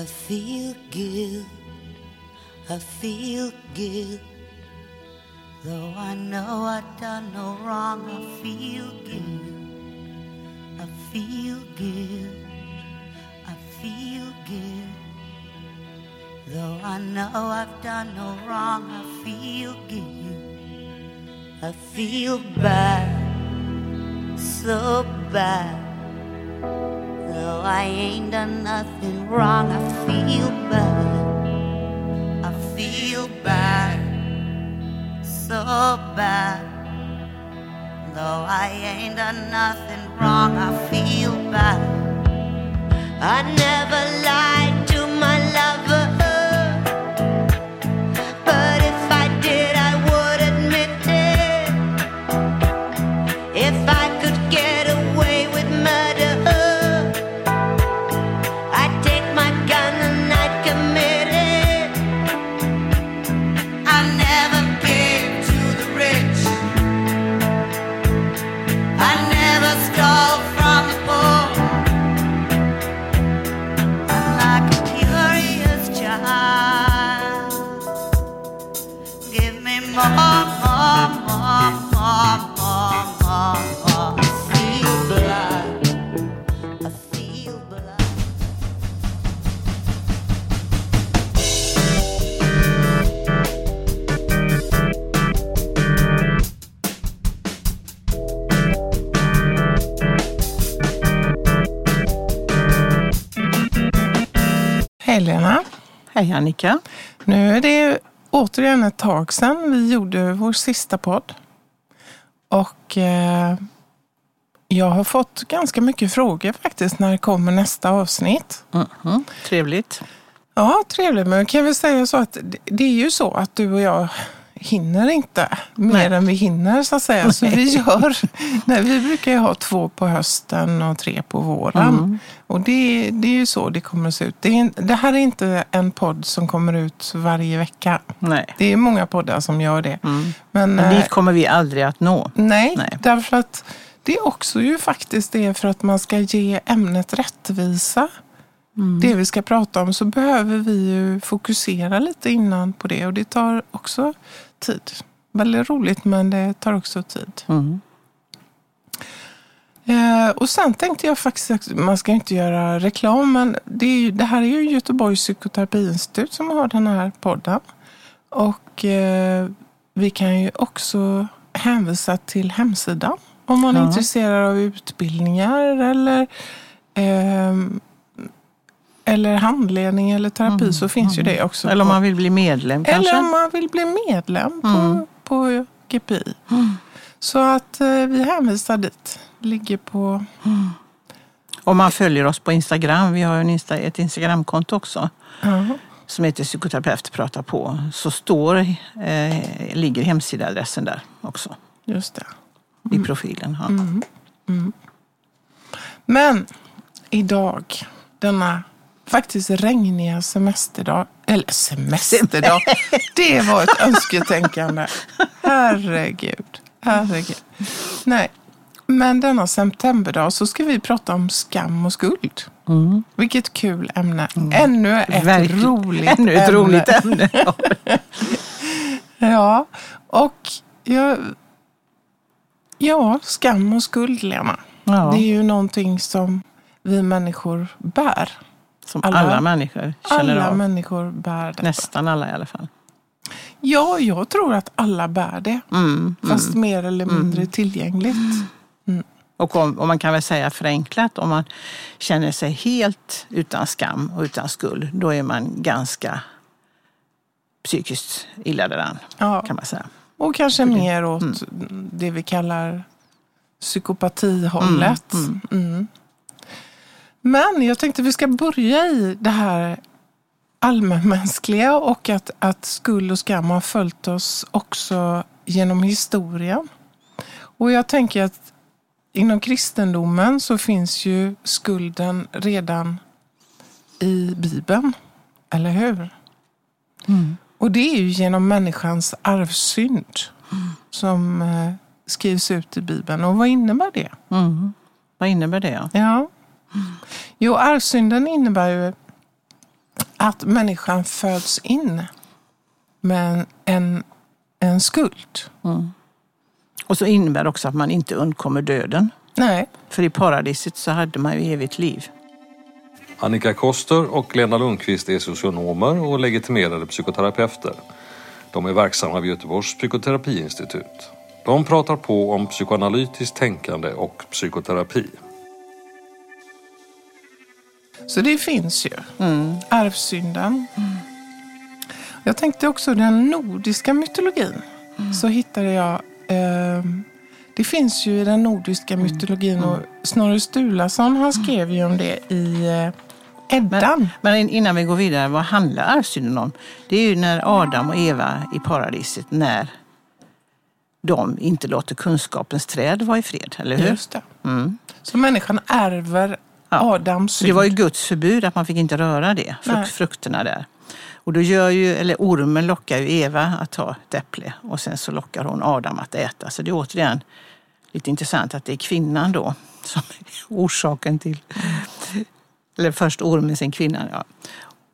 I feel good, I feel good. Though I know I've done no wrong, I feel good. I feel good, I feel good. Though I know I've done no wrong, I feel good. I feel bad, so bad. Though I ain't done nothing wrong, I feel bad. I feel bad, so bad. Though I ain't done nothing wrong, I feel bad. I never lied Hej Annika. Nu är det återigen ett tag sedan vi gjorde vår sista podd. Och eh, jag har fått ganska mycket frågor faktiskt när det kommer nästa avsnitt. Mhm, Trevligt. Ja, trevligt. Men kan vi säga så att det är ju så att du och jag hinner inte mer Nej. än vi hinner så att säga. Så vi gör, nej, vi brukar ju ha två på hösten och tre på våren. Mm. Och det, det är ju så det kommer att se ut. Det, är, det här är inte en podd som kommer ut varje vecka. Nej. Det är många poddar som gör det. Mm. Men, Men eh, dit kommer vi aldrig att nå. nej, Nej. därför att det är också ju faktiskt det för att man ska ge ämnet rättvisa. Mm. Det vi ska prata om så behöver vi ju fokusera lite innan på det och det tar också tid. Väldigt roligt men det tar också tid. Mm. Eh, och sen tänkte jag faktiskt, man ska inte göra reklam, men det, ju, det här är ju Göteborgs psykoterapiinstitut som har den här podden. Och eh, vi kan ju också hänvisa till hemsidan om man är Ja. intresserad av utbildningar eller, ehm, eller handledning eller terapi så finns ju det också. Eller om man vill bli medlem kanske. eller om man vill bli medlem på, Mm. på GPI. Så att eh, vi hänvisar dit. Ligger på... Om man följer oss på Instagram, vi har en Insta, ett Instagramkonto också som heter psykoterapeut pratar på, så står, eh, ligger hemsidaadressen där också just det. i profilen. Ja. Men idag, denna faktiskt regniga semesterdag. Eller semesterdag. Det var ett önsketänkande. Herregud. Herregud. Nej. Men denna septemberdag så ska vi prata om skam och skuld. Mm. Vilket kul ämne. Ännu ett Verkligen. roligt Ännu ett ämne. roligt ämne. Ja, och jag, ja, skam och skuld, Lena. Ja, Det är ju någonting som vi människor bär. Som alla- alla, människor känner Alla av. människor bär det. Nästan alla i alla fall. Ja, jag tror att alla bär det. Mm, Fast mm. mer eller mindre tillgängligt. Och om, och man kan väl säga förenklat, om man känner sig helt utan skam och utan skuld, då är man ganska psykiskt illa däran, Ja. kan man säga. Och kanske mer åt det vi kallar psykopatihållet. Mm, Mm. Men jag tänkte vi ska börja i det här allmänmänskliga och att, att skuld och skam har följt oss också genom historien. Och jag tänker att inom kristendomen så finns ju skulden redan i Bibeln. Eller hur? Och det är ju genom människans arvsynd som eh, skrivs ut i Bibeln. Och vad innebär det? Mm. Vad innebär det? Ja? Jo, arvsynden innebär ju att människan föds in med en, en skuld. Och så innebär det också att man inte undkommer döden. Nej, För i paradiset så hade man ju evigt liv. Annika Koster och Lena Lundqvist är socionomer och legitimerade psykoterapeuter. De är verksamma vid Göteborgs psykoterapiinstitut. De pratar på om psykoanalytiskt tänkande och psykoterapi. Så det finns ju. Arvsynden. Jag tänkte också den nordiska mytologin. Så hittade jag eh, det finns ju i den nordiska mytologin och Snorre Sturlason han skrev ju om det i eh, Eddan. Men in- innan vi går vidare, vad handlar arvsynden om? Det är ju när Adam och Eva i paradiset, när de inte låter kunskapens träd vara i fred, eller hur? Just det. Så människan ärver. Adams synd. Det var ju Guds förbud att man fick inte röra det, frukt, frukterna där. Och då gör ju, eller ormen lockar ju Eva att ta ett äpple och sen så lockar hon Adam att äta. Så det är återigen lite intressant att det är kvinnan då som är orsaken till, eller först ormen sen kvinnan. Ja.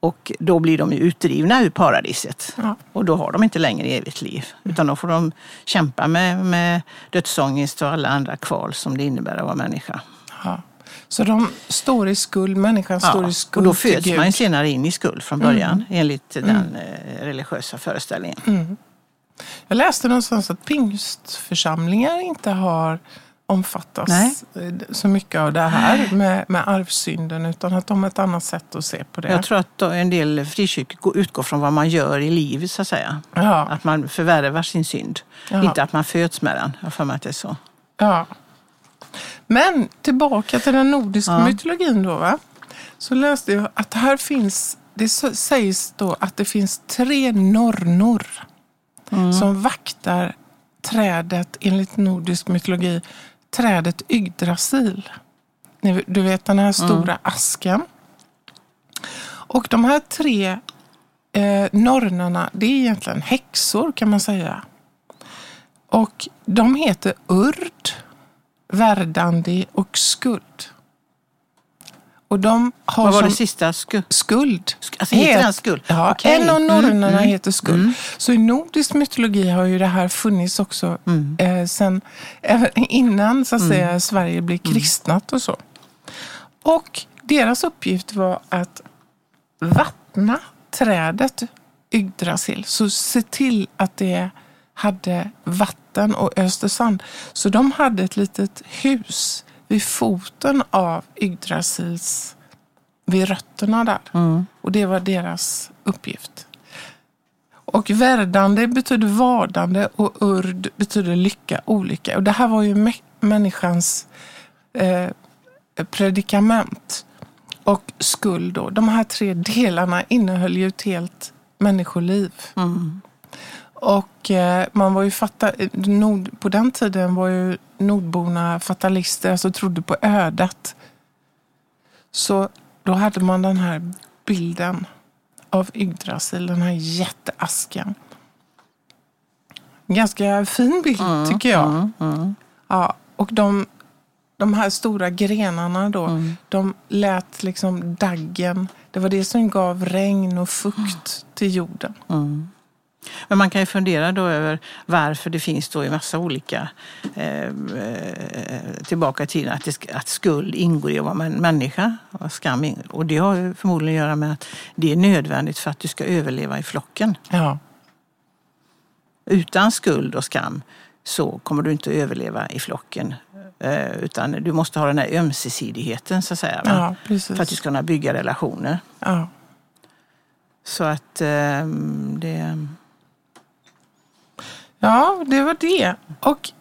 Och då blir de ju utdrivna ur paradiset. Ja. Och då har de inte längre evigt liv. Utan då får de kämpa med, med dödsångest och alla andra kval som det innebär att vara människa. Ja. Så de står i skuld, människan står i och skuld då till föds Gud. man senare in i skuld från början enligt den eh, religiösa föreställningen. Jag läste någonstans att pingstförsamlingar inte har omfattats Nej. eh, så mycket av det här med, med arvsynden utan att de har ett annat sätt att se på det. Jag tror att då en del frikyrkor går- utgår från vad man gör i livet så att säga. Ja, Att man förvärvar sin synd. Jaha. Inte att man föds med den. Jag har för mig att det är så. ja. Men tillbaka till den nordiska Ja. mytologin då. Va? Så läste jag att här finns, det sägs då att det finns tre nornor Mm. som vaktar trädet enligt nordisk mytologi, trädet Yggdrasil. Du vet den här stora asken. Och de här tre eh, norrnorna, det är egentligen häxor kan man säga. Och de heter Urd, Verdandi och Skuld. Och de har Vad var det som sista? Sku- skuld. Alltså, heter den skuld? Ja, Okej. en av Mm, norrnorna mm, heter skuld. Så i nordisk mytologi har ju det här funnits också Mm. eh, sen, innan så att säga, Sverige blev Mm. kristnat och så. Och deras uppgift var att vattna trädet Yggdrasil. Så se till att det hade vatten och öste sand. Så de hade ett litet hus vid foten av Yggdrasils, vid rötterna där. Och det var deras uppgift. Och värdande betyder vadande och urd betyder lycka, olika. Och det här var ju mä- människans eh, predikament och skuld. Då. De här tre delarna innehöll ju ett helt människoliv. Och eh, man var ju fatta, nord, på den tiden var ju nordborna fatalister, alltså trodde på ödet. Så då hade man den här bilden av Yggdrasil, den här jätteasken. Ganska fin bild tycker jag. Ja, och de, de här stora grenarna då, de lät liksom daggen, det var det som gav regn och fukt till jorden. Men man kan ju fundera då över varför det finns då i massa olika eh, eh, tillbaka i tiden att, det, att skuld ingår i att vara en människa. Och, skam och det har ju förmodligen att göra med att det är nödvändigt för att du ska överleva i flocken. Ja, Utan skuld och skam så kommer du inte att överleva i flocken. Eh, utan du måste ha den här ömsesidigheten så att säga. ja. För att du ska kunna bygga relationer. Ja. Så att eh, det... Ja, det var det. Och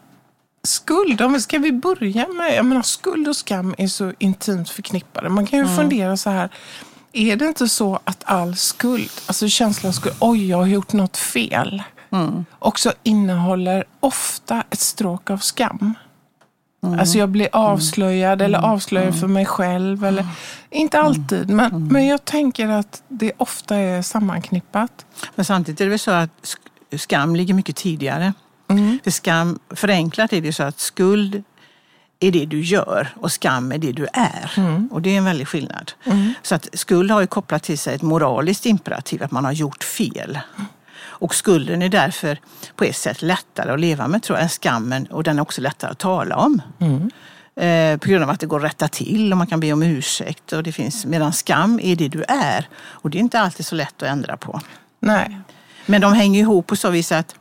skuld, om vi ska vi börja med, jag menar skuld och skam är så intimt förknippade. Man kan ju fundera så här, är det inte så att all skuld, alltså känslan av skuld, oj jag har gjort något fel, också innehåller ofta ett stråk av skam. Alltså jag blir avslöjad eller avslöjad för mig själv. Eller, inte alltid, men, men jag tänker att det ofta är sammanknippat. Men samtidigt är det väl så att skam ligger mycket tidigare. För skam, förenklat är det så att skuld är det du gör och skam är det du är. Och det är en väldig skillnad. Så att skuld har ju kopplat till sig ett moraliskt imperativ, att man har gjort fel. Och skulden är därför på ett sätt lättare att leva med tror jag än skammen och den är också lättare att tala om. Eh, på grund av att det går att rätta till och man kan be om ursäkt. Och det finns, medan skam är det du är. Och det är inte alltid så lätt att ändra på. Nej. Men de hänger ihop på så vis att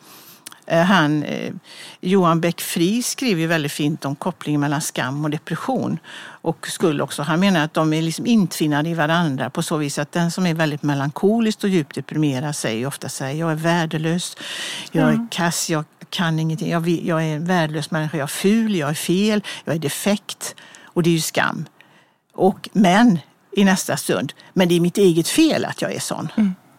eh, han, eh, Johan Beck-Fri skriver ju väldigt fint om kopplingen mellan skam och depression. Och skuld också. Han menar att de är liksom intvinnade i varandra på så vis att den som är väldigt melankoliskt och djupt deprimerad säger ofta så här, jag är värdelös, jag är kass, jag kan ingenting, jag, jag är en värdelös människa, jag är ful, jag är fel, jag är defekt. Och det är ju skam. Och, men i nästa stund, men det är mitt eget fel att jag är sån.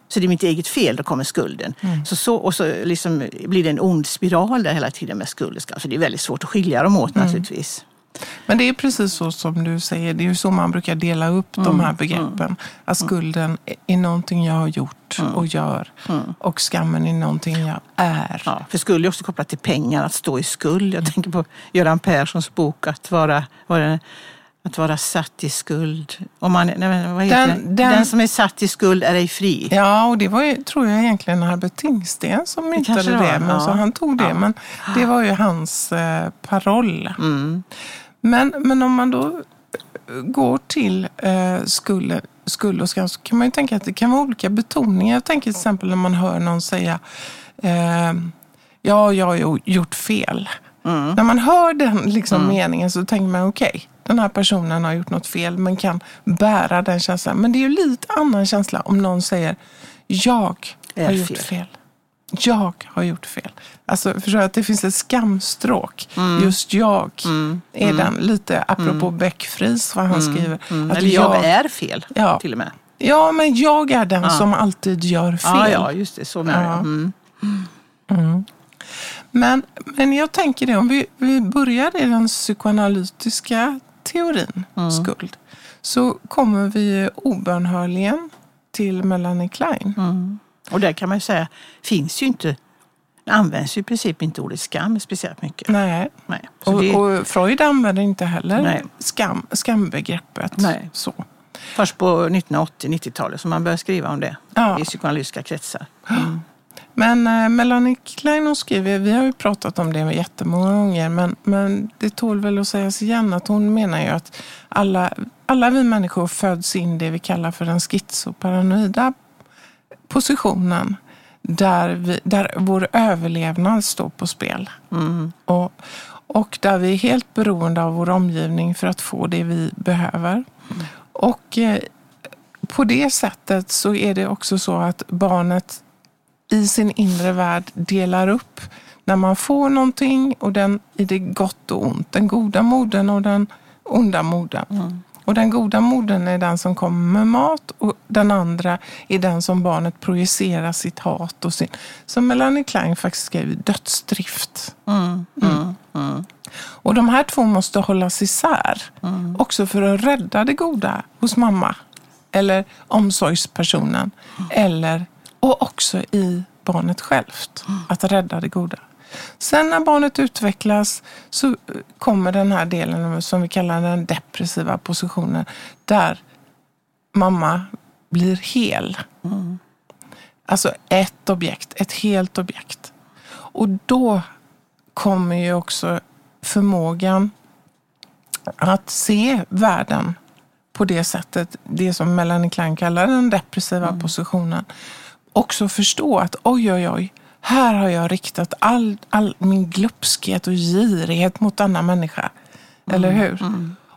Så det är mitt eget fel, då kommer skulden. Så, så, och så liksom blir det en ond spiral där hela tiden med skuld och skam. Så det är väldigt svårt att skilja dem åt naturligtvis. Men det är precis så som du säger. Det är ju så man brukar dela upp de här begreppen. Att skulden är någonting jag har gjort och gör. Och skammen är någonting jag är. Ja, för skuld är också kopplat till pengar, att stå i skuld. Jag tänker på Göran Perssons bok Att vara, vara, att vara satt i skuld. Om man, nej, vad heter Den- den, den- som är satt i skuld är ej fri. Ja, och det var ju, tror jag egentligen Albert Tingsten som myntade det. det var, men ja. så han tog det. Ja. Men det var ju hans eh, paroll. Mm. Men, men om man då går till eh, skuld, skuld och skam så kan man ju tänka att det kan vara olika betoningar. Jag tänker till exempel när man hör någon säga eh, ja, jag har gjort fel. Mm. När man hör den liksom meningen så tänker man okej, den här personen har gjort något fel men kan bära den känslan. Men det är ju lite annan känsla om någon säger jag har gjort fel. fel. Jag har gjort fel. Alltså förstår du att det finns ett skamstråk. Mm. Just jag är den. Lite apropå Beckfries vad han skriver. Att Mm. Eller jag, är fel Ja. till och med. Ja, men jag är den som alltid gör fel. Ja, ja, just det. Så menar Ja. jag. Mm. Men, men jag tänker det, om vi, vi börjar i den psykoanalytiska teorin, Mm. skuld, så kommer vi obönhörligen till Melanie Klein. Mm. Och där kan man ju säga, finns ju inte, används ju i princip inte ordet skam speciellt mycket. Nej. Nej. Och, det, och Freud använder inte heller Nej. skam, skambegreppet. Nej. Så. först på 1980-90-talet som man började skriva om det Ja. i psykoanalytiska kretsar. Men eh, Melanie Klein hon skriver, vi har ju pratat om det jättemånga gånger, men, men det tål väl att sägas igen att hon menar ju att alla, alla vi människor föds in det vi kallar för den schizoparanoida positionen där, vi, där vår överlevnad står på spel. Och, och där vi är helt beroende av vår omgivning för att få det vi behöver. Och eh, på det sättet så är det också så att barnet i sin inre värld delar upp när man får någonting och den i det gott och ont. Den goda modern och den onda modern. Och den goda modern är den som kommer med mat och den andra är den som barnet projicerar sitt hat och sin, som Melanie Klein faktiskt skrev, dödsdrift. Mm. Och de här två måste hållas isär. Också för att rädda det goda hos mamma. Eller omsorgspersonen. Eller, och också i barnet självt. Att rädda det goda. Sen när barnet utvecklas så eh, kommer den här delen som vi kallar den depressiva positionen. Där mamma blir hel. Alltså ett objekt, ett helt objekt. Och då kommer ju också förmågan att se världen på det sättet, det som Melanie Klein kallar den depressiva positionen. Också förstå att oj, oj, oj, här har jag riktat all, all min glupskhet och girighet mot denna människa. Eller hur?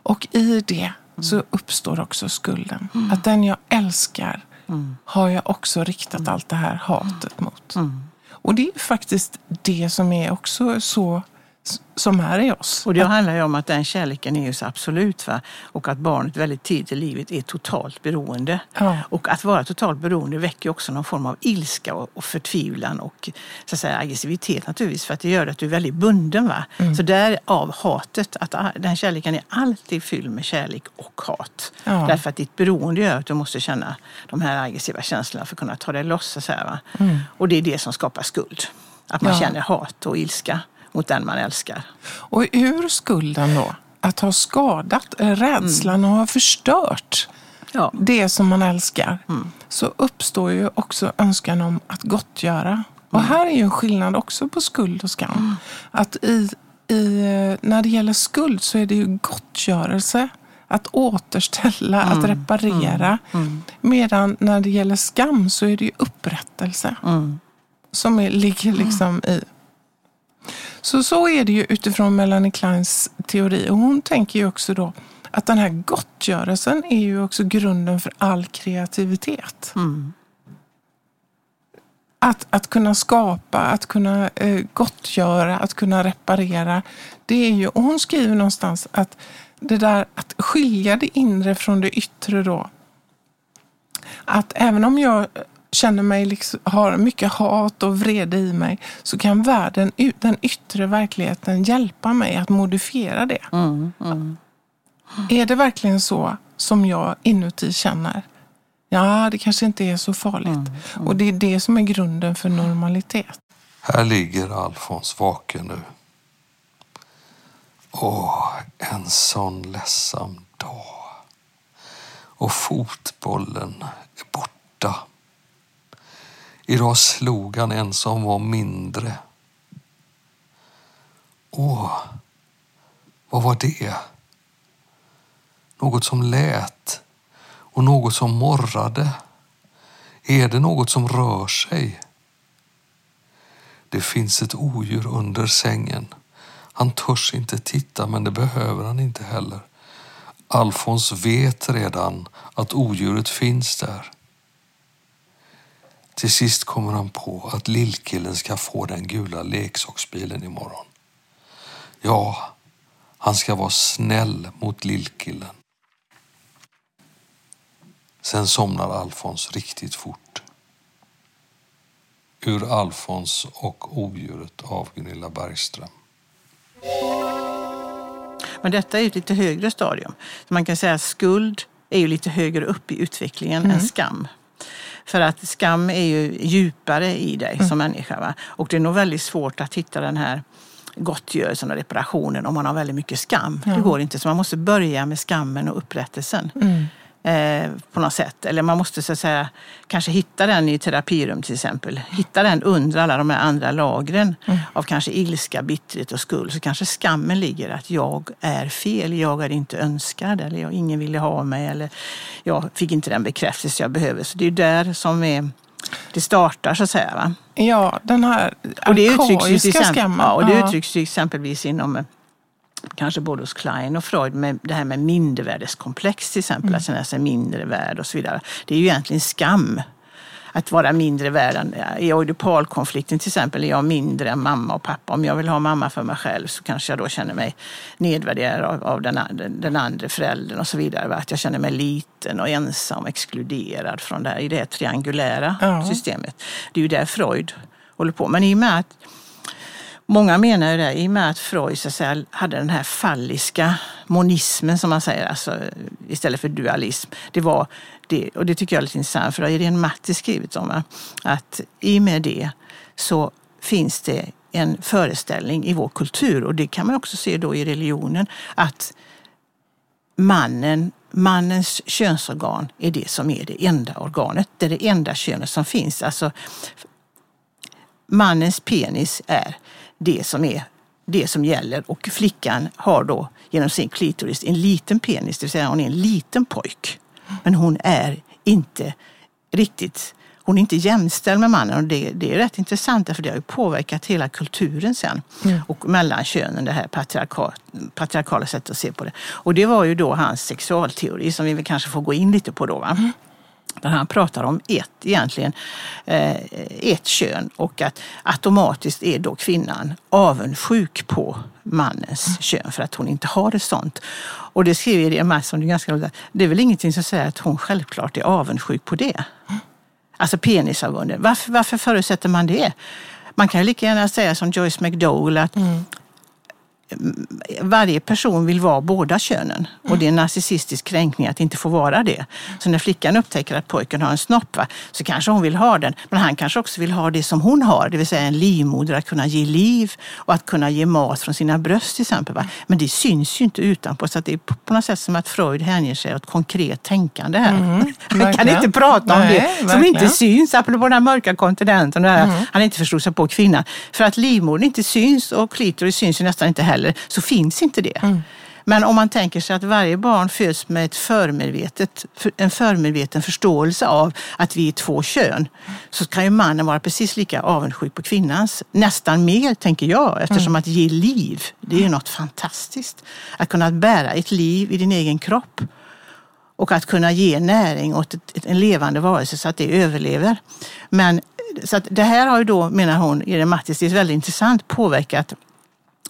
Och i det så uppstår också skulden. Att den jag älskar har jag också riktat allt det här hatet mot. Och det är faktiskt det som är också så som är i oss. Och det handlar ju om att den kärleken är ju så absolut. Va? Och att barnet väldigt tidigt i livet är totalt beroende. Ja. Och att vara totalt beroende väcker också någon form av ilska och, förtvivlan och så att säga, aggressivitet naturligtvis. För att det gör att du är väldigt bunden. Va? Mm. Så därav hatet. Att den kärleken är alltid fylld med kärlek och hat. Ja. Därför att ditt beroende gör att du måste känna de här aggressiva känslorna för att kunna ta dig loss. Så att säga, va? Och det är det som skapar skuld. Att man Ja. känner hat och ilska mot den man älskar. Och ur skulden då att ha skadat, eh, rädslan och ha förstört Ja. det som man älskar, så uppstår ju också önskan om att gottgöra. Och här är ju en skillnad också på skuld och skam. Att i, i, eh, när det gäller skuld så är det ju gottgörelse. Att återställa, att reparera. Medan när det gäller skam så är det ju upprättelse. Som är, ligger liksom i så så är det ju utifrån Melanie Kleins teori. Och hon tänker ju också då att den här gottgörelsen är ju också grunden för all kreativitet. Att, att kunna skapa, att kunna eh, gottgöra, att kunna reparera. Det är ju, och hon skriver någonstans att det där att skilja det inre från det yttre då. Att även om jag känner mig liksom, har mycket hat och vrede i mig så kan världen, den yttre verkligheten hjälpa mig att modifiera det. Är det verkligen så som jag inuti känner? Ja, det kanske inte är så farligt. Och det är det som är grunden för normalitet. Här ligger Alfons vaken nu. Åh, en sån ledsam dag. Och fotbollen. Idag slog han en som var mindre. Åh, vad var det? Något som lät och något som morrade. Är det något som rör sig? Det finns ett odjur under sängen. Han törs inte titta, men det behöver han inte heller. Alfons vet redan att odjuret finns där. Till sist kommer han på att lillkillen ska få den gula leksaksbilen imorgon. Ja, han ska vara snäll mot lillkillen. Sen somnar Alfons riktigt fort. Ur Alfons och odjuret av Gunilla Bergström. Men detta är ett lite högre stadium. Så man kan säga att skuld är ju lite högre upp i utvecklingen än skam. För att skam är ju djupare i dig som människa. Va? Och det är nog väldigt svårt att hitta den här gottgörelsen och reparationen om man har väldigt mycket skam. Det går inte. Så man måste börja med skammen och upprättelsen. Eh, på något sätt. Eller man måste så att säga kanske hitta den i terapirum till exempel. Hitta den under alla de här andra lagren av kanske ilska, bitterhet och skuld. Så kanske skammen ligger att jag är fel, jag är inte önskad eller jag, ingen ville ha mig eller jag fick inte den bekräftelse jag behöver. Så det är där som är, det startar så att säga. Va? Ja, den här Och det uttrycks till exempel, skammen. ja, och det Ja. uttrycks ju exempelvis inom kanske både hos Klein och Freud med det här med mindervärdeskomplex till exempel, Mm. att känna sig mindre värd och så vidare. Det är ju egentligen skam. Att vara mindre värd. I oidipalkonflikten till exempel är jag mindre än mamma och pappa. Om jag vill ha mamma för mig själv så kanske jag då känner mig nedvärderad av, av den, andra, den andra föräldern och så vidare. va? Att jag känner mig liten och ensam, exkluderad från det här, i det här triangulära Ja. systemet. Det är ju där Freud håller på. Men i och med att Många menar ju det, i och med att Freud så att säga, hade den här falliska monismen som man säger, alltså, istället för dualism. Det var det, och det tycker jag är lite intressant, för det har Irene Matti skrivit om, va? att i och med det så finns det en föreställning i vår kultur, och det kan man också se då i religionen, att mannen, mannens könsorgan är det som är det enda organet. Det är det enda könet som finns. Alltså, mannens penis är det som är det som gäller och flickan har då genom sin klitoris en liten penis, det vill säga hon är en liten pojk. Men hon är inte riktigt hon är inte jämställd med mannen och det, det är rätt intressant för det har ju påverkat hela kulturen sen. Och mellan könen, det här patriarka, patriarkala sättet att se på det. Och det var ju då hans sexualteori som vi kanske får gå in lite på då. Va? Där han pratar om ett, egentligen, eh, ett kön och att automatiskt är då kvinnan avundsjuk på mannens kön för att hon inte har ett sånt. Och det skriver Irene Mattsson, det är ganska roligt, det är väl ingenting som säger att hon självklart är avundsjuk på det. Alltså penisavundet. Varför, varför förutsätter man det? Man kan ju lika gärna säga som Joyce McDowell att varje person vill vara båda könen och det är en narcissistisk kränkning att inte få vara det. Så när flickan upptäcker att pojken har en snopp va, så kanske hon vill ha den, men han kanske också vill ha det som hon har, det vill säga en livmoder att kunna ge liv och att kunna ge mat från sina bröst till exempel. Va. Men det syns ju inte utanpå så det är på något sätt som att Freud hänger sig åt konkret tänkande här. Man kan verkligen. inte prata om Nej, det som verkligen. inte syns, apropå den här mörka kontinenten, det här, han inte förstod sig på kvinnan. För att livmodern inte syns och klitoris syns ju nästan inte heller, så finns inte det. Men om man tänker sig att varje barn föds med ett förmedvetet, för- en förmedveten förståelse av att vi är två kön, så kan ju mannen vara precis lika avundsjuk på kvinnans. Nästan mer, tänker jag, eftersom att ge liv, det är något fantastiskt. Att kunna bära ett liv i din egen kropp och att kunna ge näring åt en levande varelse så att det överlever. Men så att det här har ju då, menar hon, Mattis, det är väldigt intressant påverkat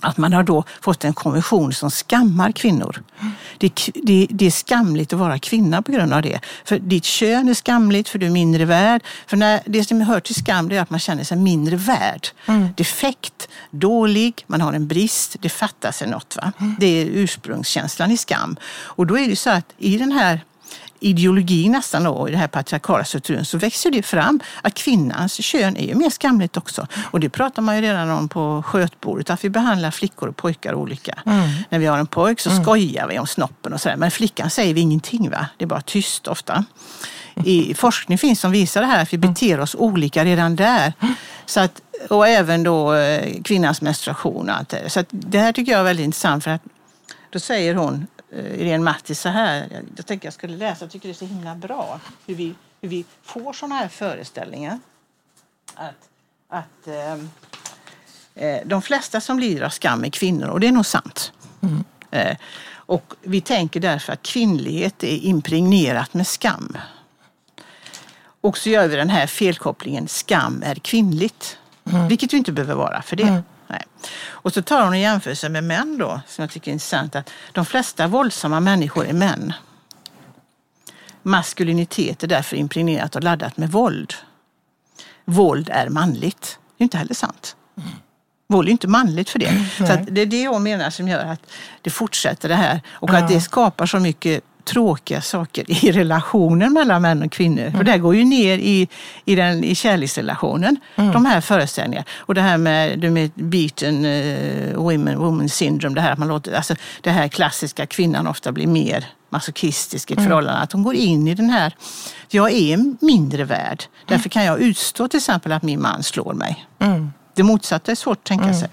att man har då fått en konvention som skammar kvinnor. Det, är k- det, det är skamligt att vara kvinna på grund av det. För ditt kön är skamligt, för du är mindre värd. För när, det som hör till skam det är att man känner sig mindre värd. Defekt, dålig, man har en brist, det fattas något. Va? Det är ursprungskänslan i skam. Och då är det så att i den här ideologi nästan då, i den här patriarkala strukturen så växer det fram att kvinnans kön är ju mer skamligt också. Och det pratar man ju redan om på skötbordet, att vi behandlar flickor och pojkar olika. När vi har en pojk så skojar vi om snoppen och sådär, men flickan säger vi ingenting. va? Det är bara tyst ofta. I forskning finns som visar det här att vi beter oss olika redan där. Så att, och även då eh, kvinnans menstruation och allt det. Så att det här tycker jag är väldigt intressant för att då säger hon, Irene Mattis, så här. Jag, jag tänkte jag skulle läsa, jag tycker det är så himla bra hur vi, hur vi får sådana här föreställningar. Att, att ehm, eh, de flesta som lider av skam är kvinnor och det är nog sant. Eh, och vi tänker därför att kvinnlighet är impregnerat med skam. Och så gör vi den här felkopplingen, skam är kvinnligt. Vilket ju inte behöver vara för det. Nej. Och så tar hon en jämförelse med män då, som jag tycker är intressant. Att de flesta våldsamma människor är män. Maskulinitet är därför impregnerat och laddat med våld. Våld är manligt. Det är inte heller sant. Våld är inte manligt för det. Så att det är det jag menar som gör att det fortsätter det här och att det skapar så mycket tråkiga saker i relationen mellan män och kvinnor. För det går ju ner i, i, den, i kärleksrelationen, de här föreställningarna. Och det här med, med beaten uh, women, woman syndrome, det här att man låter, alltså det här klassiska kvinnan ofta blir mer masochistisk i ett förhållande. Att hon går in i den här, jag är mindre värd. Därför kan jag utstå till exempel att min man slår mig. Det motsatta är svårt att tänka sig.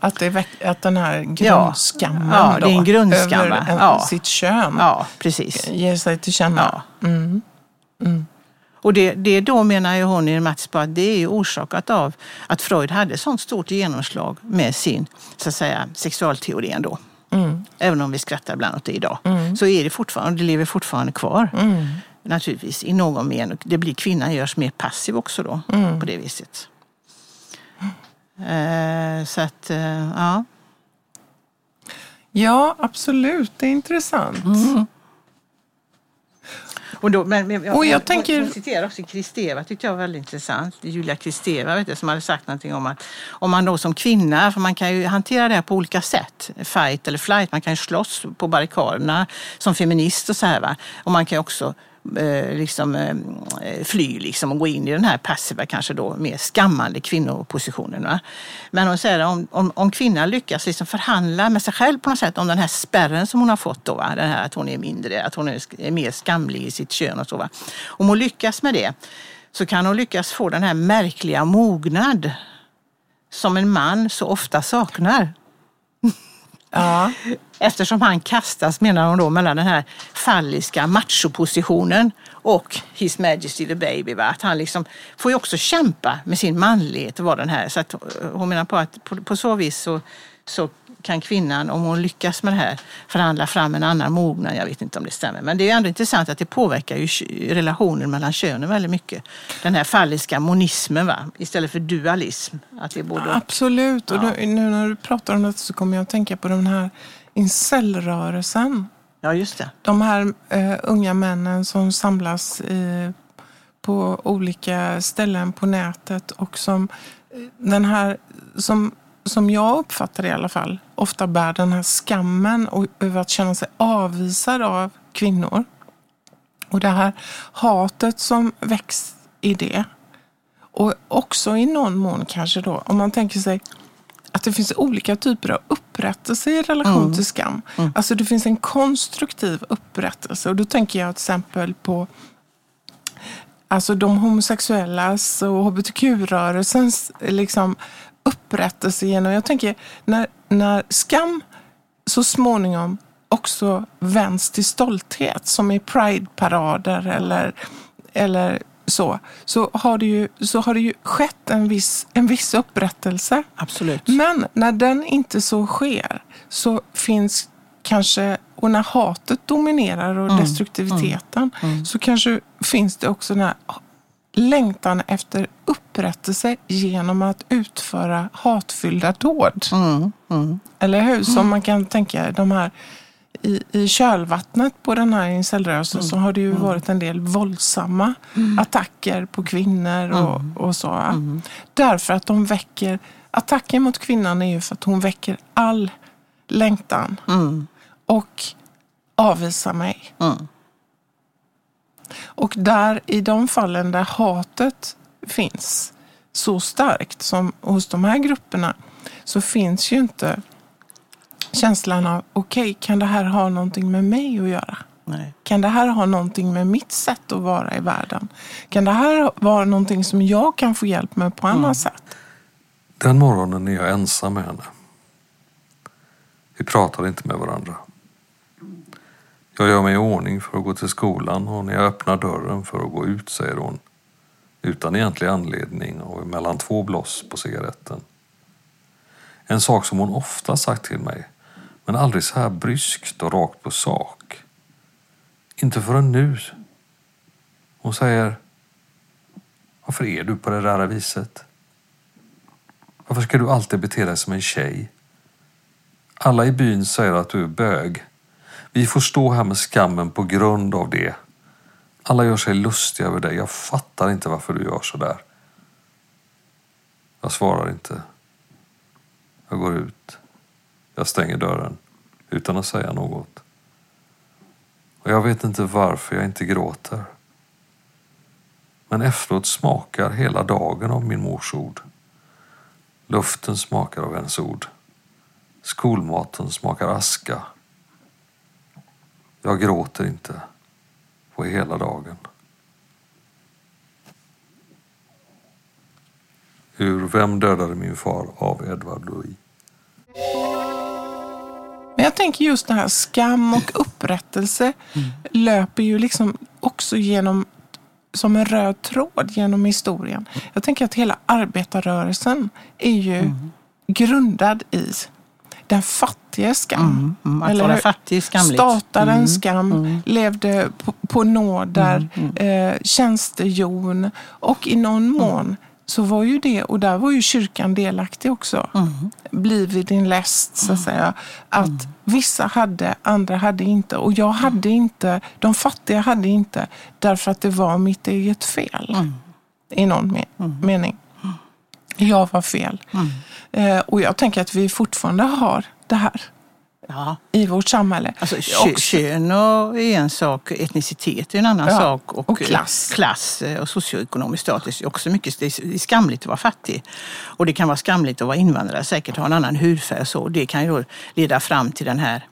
Att, det att den här grundskammen Ja, det är en grundskam, över en, Ja. sitt kön Ja, precis. ger sig till känna. Ja. Och det, det då menar ju hon i Mats på att det är orsakat av att Freud hade sånt stort genomslag med sin så att säga, sexualteori ändå. Även om vi skrattar ibland åt det idag. Så är det fortfarande, det lever fortfarande kvar. Naturligtvis i någon mening. Det blir, kvinnan görs mer passiv också då på det viset. Eh, så att, eh, ja. Ja, absolut. Det är intressant. Och, då, men, men, Och jag tänker- jag citerar också Kristeva, tyckte jag var väldigt intressant. Julia Kristeva vet som hade sagt någonting om att om man då som kvinna, för man kan ju hantera det här på olika sätt, fight eller flight, man kan ju slåss på barrikaderna som feminist och så här. Va? Och man kan ju också eh, liksom, eh, eh, fly liksom, och gå in i den här passiva, kanske då mer skammande kvinnopositionen. Va? Men hon säger om, om, om kvinnan lyckas liksom förhandla med sig själv på något sätt om den här spärren som hon har fått, då, va? Den här att hon är mindre, att hon är är mer skamlig i sitt kön och så. Va? Om hon lyckas med det så kan hon lyckas få den här märkliga mognad som en man så ofta saknar. Ja. Eftersom han kastas, menar hon då, mellan den här falliska machopositionen och His Majesty the Baby. Va? Att han liksom får ju också kämpa med sin manlighet och vara den här. Så att hon menar på att på, på så vis så, så kan kvinnan, om hon lyckas med det här, förhandla fram en annan mognad. Jag vet inte om det stämmer. Men det är ändå intressant att det påverkar ju relationen mellan könen väldigt mycket. Den här falliska monismen va? istället för dualism. Att det både. Absolut. Och nu, nu när du pratar om det så kommer jag att tänka på den här incellrörelsen. Ja, just det. De här eh, unga männen som samlas i, på olika ställen på nätet och som eh, den här, som, som jag uppfattar det i alla fall, ofta bär den här skammen och över att känna sig avvisad av kvinnor. Och det här hatet som väcks i det. Och också i någon mån kanske då, om man tänker sig att det finns olika typer av upprättelse i relation Mm. till skam. Alltså det finns en konstruktiv upprättelse och då tänker jag till exempel på alltså de homosexuellas och hbtq-rörelsens liksom, upprättelse genom, jag tänker när, när skam så småningom också vänds till stolthet som i Pride-parader eller, eller så, så har, det ju, så har det ju skett en viss, en viss upprättelse. Absolut. Men när den inte så sker så finns kanske, och när hatet dominerar och destruktiviteten, så kanske finns det också den här längtan efter upprättelse genom att utföra hatfyllda dåd. Mm, mm, Eller hur? Som man kan tänka de här i, i kölvattnet på den här incelrörelsen så har det ju varit en del våldsamma attacker på kvinnor och, och så. Därför att de väcker, attacken mot kvinnan är ju för att hon väcker all längtan mm, och avvisar mig. Mm. Och där i de fallen där hatet finns så starkt som hos de här grupperna så finns ju inte känslan av okej, kan det här ha någonting med mig att göra? Nej. Kan det här ha någonting med mitt sätt att vara i världen? Kan det här vara någonting som jag kan få hjälp med på annat sätt? Den morgonen är jag ensam med henne. Vi pratar inte med varandra. Jag gör mig i ordning för att gå till skolan och när jag öppnar dörren för att gå ut säger hon utan egentlig anledning och mellan två bloss på cigaretten. En sak som hon ofta sagt till mig men aldrig så här bryskt och rakt på sak. Inte förrän nu. Hon säger Varför är du på det där viset? Varför ska du alltid bete dig som en tjej? Alla i byn säger att du är bög. Vi får stå här med skammen på grund av det. Alla gör sig lustiga över dig. Jag fattar inte varför du gör så där. Jag svarar inte. Jag går ut. Jag stänger dörren utan att säga något. Och jag vet inte varför jag inte gråter. Men efteråt smakar hela dagen av min mors ord. Luften smakar av hennes ord. Skolmaten smakar aska. Jag gråter inte på hela dagen. Ur Vem dödade min far av Edward Louis. Men jag tänker just det här skam och upprättelse löper ju liksom också genom som en röd tråd genom historien. Jag tänker att hela arbetarrörelsen är ju grundad i den fattiga skam. Mm, mm, att Eller vara fattig skamligt. Startade en Mm, skam, levde på, på nåder, eh, tjänstejon och i någon mån så var ju det, och där var ju kyrkan delaktig också, Mm. bli vid din läst så att säga. Att vissa hade, andra hade inte. Och jag hade inte, de fattiga hade inte därför att det var mitt eget fel. Mm. I någon me- mening. Jag var fel. Mm. Eh, och jag tänker att vi fortfarande har det här Ja. i vårt samhälle. Alltså, kön är en sak, etnicitet är en annan Ja, sak. Och, och klass. eh, klass eh, och socioekonomisk status är också mycket. Det är skamligt att vara fattig. Och det kan vara skamligt att vara invandrare, säkert ha en annan hudfärg och så. Det kan ju leda fram till den här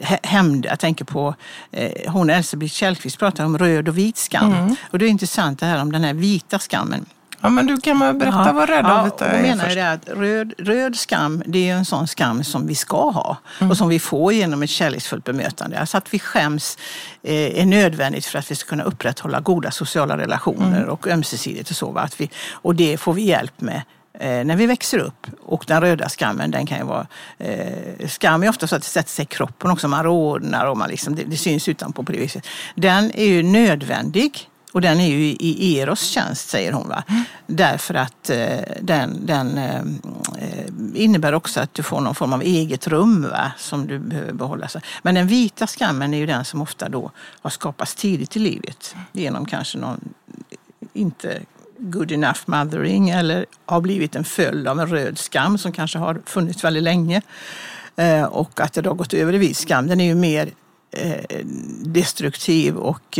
hä- hämnd. Jag tänker på eh, hon Elsebeth Källqvist pratar om röd och vit skam. Mm. Och det är intressant det här om den här vita skammen. Ja, men du kan väl berätta Ja, vad röda ja, och är menar först. ju det att röd, röd skam, det är en sån skam som vi ska ha Mm. och som vi får genom ett kärleksfullt bemötande. Alltså att vi skäms eh, är nödvändigt för att vi ska kunna upprätthålla goda sociala relationer Mm. och ömsesidigt och så. va? Att vi, och det får vi hjälp med eh, när vi växer upp. Och den röda skammen, den kan ju vara... Eh, skam är ofta så att det sätter sig i kroppen också. Man rodnar och man liksom, det, det syns utanpå på det viset. Den är ju nödvändig. Och den är ju i Eros tjänst, säger hon. Va? Därför att eh, den, den eh, eh, innebär också att du får någon form av eget rum va? som du behöver behålla. Men den vita skammen är ju den som ofta då har skapats tidigt i livet. Genom kanske någon inte good enough mothering eller har blivit en följd av en röd skam som kanske har funnits väldigt länge. Eh, och att det har gått över i vit skam, den är ju mer eh, destruktiv och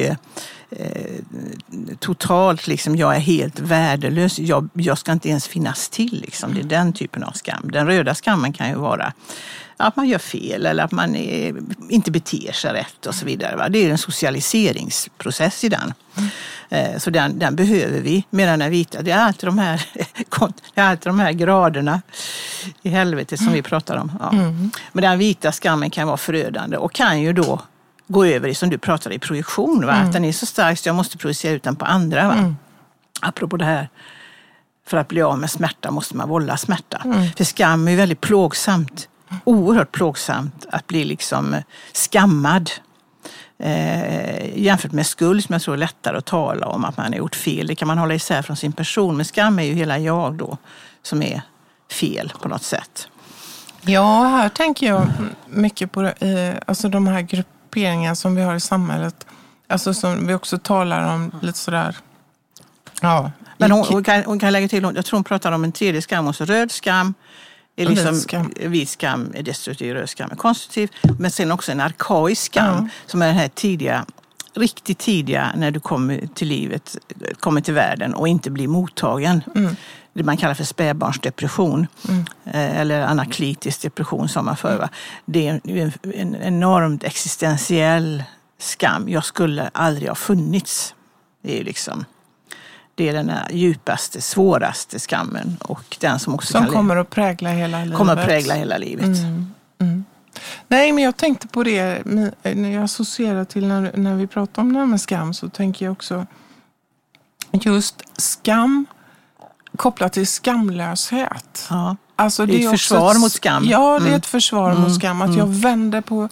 eh, eh, totalt liksom, jag är helt värdelös. Jag, jag ska inte ens finnas till. Liksom. Det är den typen av skam. Den röda skammen kan ju vara att man gör fel eller att man är, inte beter sig rätt och så vidare. Va? Det är en socialiseringsprocess i den. Mm. Så den, den, behöver vi. Medan den vita, det är alltid de här, det är alltid de här graderna i helvetet som vi pratar om. Ja. Mm. Men den vita skammen kan vara förödande och kan ju då gå över i, som du pratade i projektion. Va? Mm. Att den är så stark så jag måste projicera ut den på andra. Va? Mm. Apropå det här, för att bli av med smärta måste man vålla smärta. Mm. För skam är väldigt plågsamt. Oerhört plågsamt att bli liksom skammad. Eh, jämfört med skuld som jag tror är lättare att tala om, att man har gjort fel. Det kan man hålla isär från sin person. Men skam är ju hela jag då som är fel på något sätt. Ja, här tänker jag mycket på eh, alltså de här grupperna grupperingar som vi har i samhället. Alltså som vi också talar om lite sådär. Ja. Men hon, hon, kan, hon kan lägga till, jag tror hon pratar om en tredje skam, också röd skam. Är liksom, vit skam. Vit skam är destruktiv, röd skam är konstruktiv. Men sen också en arkaisk skam ja. som är den här tidiga, riktigt tidiga när du kommer till livet, kommer till världen och inte blir mottagen. Mm det man kallar för spädbarnsdepression mm. Eh, eller anaklitisk depression som man förr. Det är en, en enormt existentiell skam. Jag skulle aldrig ha funnits. Det är liksom det är den djupaste, svåraste skammen. Och den som också som kommer att prägla hela livet. Kommer att prägla hela livet. Mm. Mm. Nej, men jag tänkte på det när jag associerar till när, när vi pratar om det här med skam så tänker jag också just skam kopplat till skamlöshet. Ja. Alltså det, är ett försvar ett, mot skam. Ja, det är ett mm. försvar mm. mot skam. Att mm. jag vänder på,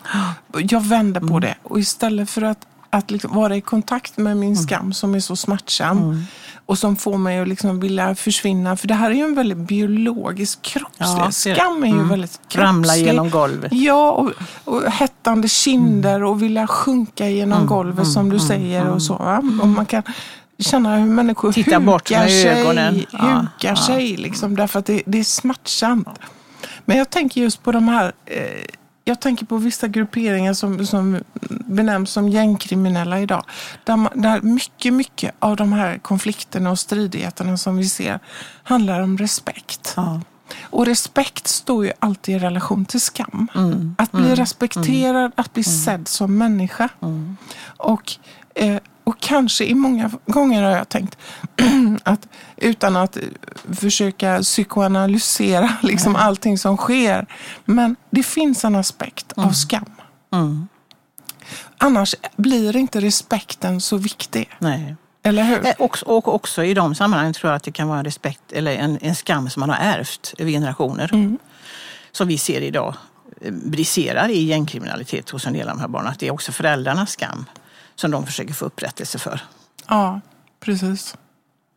jag vänder på mm. det. Och istället för att, att liksom vara i kontakt med min mm. skam som är så smärtsam mm. och som får mig att liksom vilja försvinna. För det här är ju en väldigt biologisk kroppslig. Ja, skam är ju väldigt kroppslig. Ramla genom golvet. Ja, och, och hettande kinder och vilja sjunka genom golvet som du säger. och så. Och man kan känna hur människor Titta bort med sig, ögonen. hukar ja, sig liksom, därför att det, det, är smärtsamt. Men jag tänker just på de här, eh, jag tänker på vissa grupperingar som, som benämns som gängkriminella idag. Där, där mycket, mycket av de här konflikterna och stridigheterna som vi ser handlar om respekt. Ja. Och respekt står ju alltid i relation till skam. Mm. Att bli mm. respekterad, mm. att bli mm. sedd som människa. Mm. Och eh, och kanske i många gånger har jag tänkt att utan att försöka psykoanalysera liksom mm. allting som sker. Men det finns en aspekt mm. av skam. Mm. Annars blir inte respekten så viktig. Nej. Eller hur? Eh, och, och också i de sammanhangen tror jag att det kan vara en respekt eller en, en skam som man har ärvt över generationer. Mm. Som vi ser idag eh, briserar i gängkriminalitet hos en del av de här barnen. Att det är också föräldrarnas skam som de försöker få upprättelse för. Ja, precis.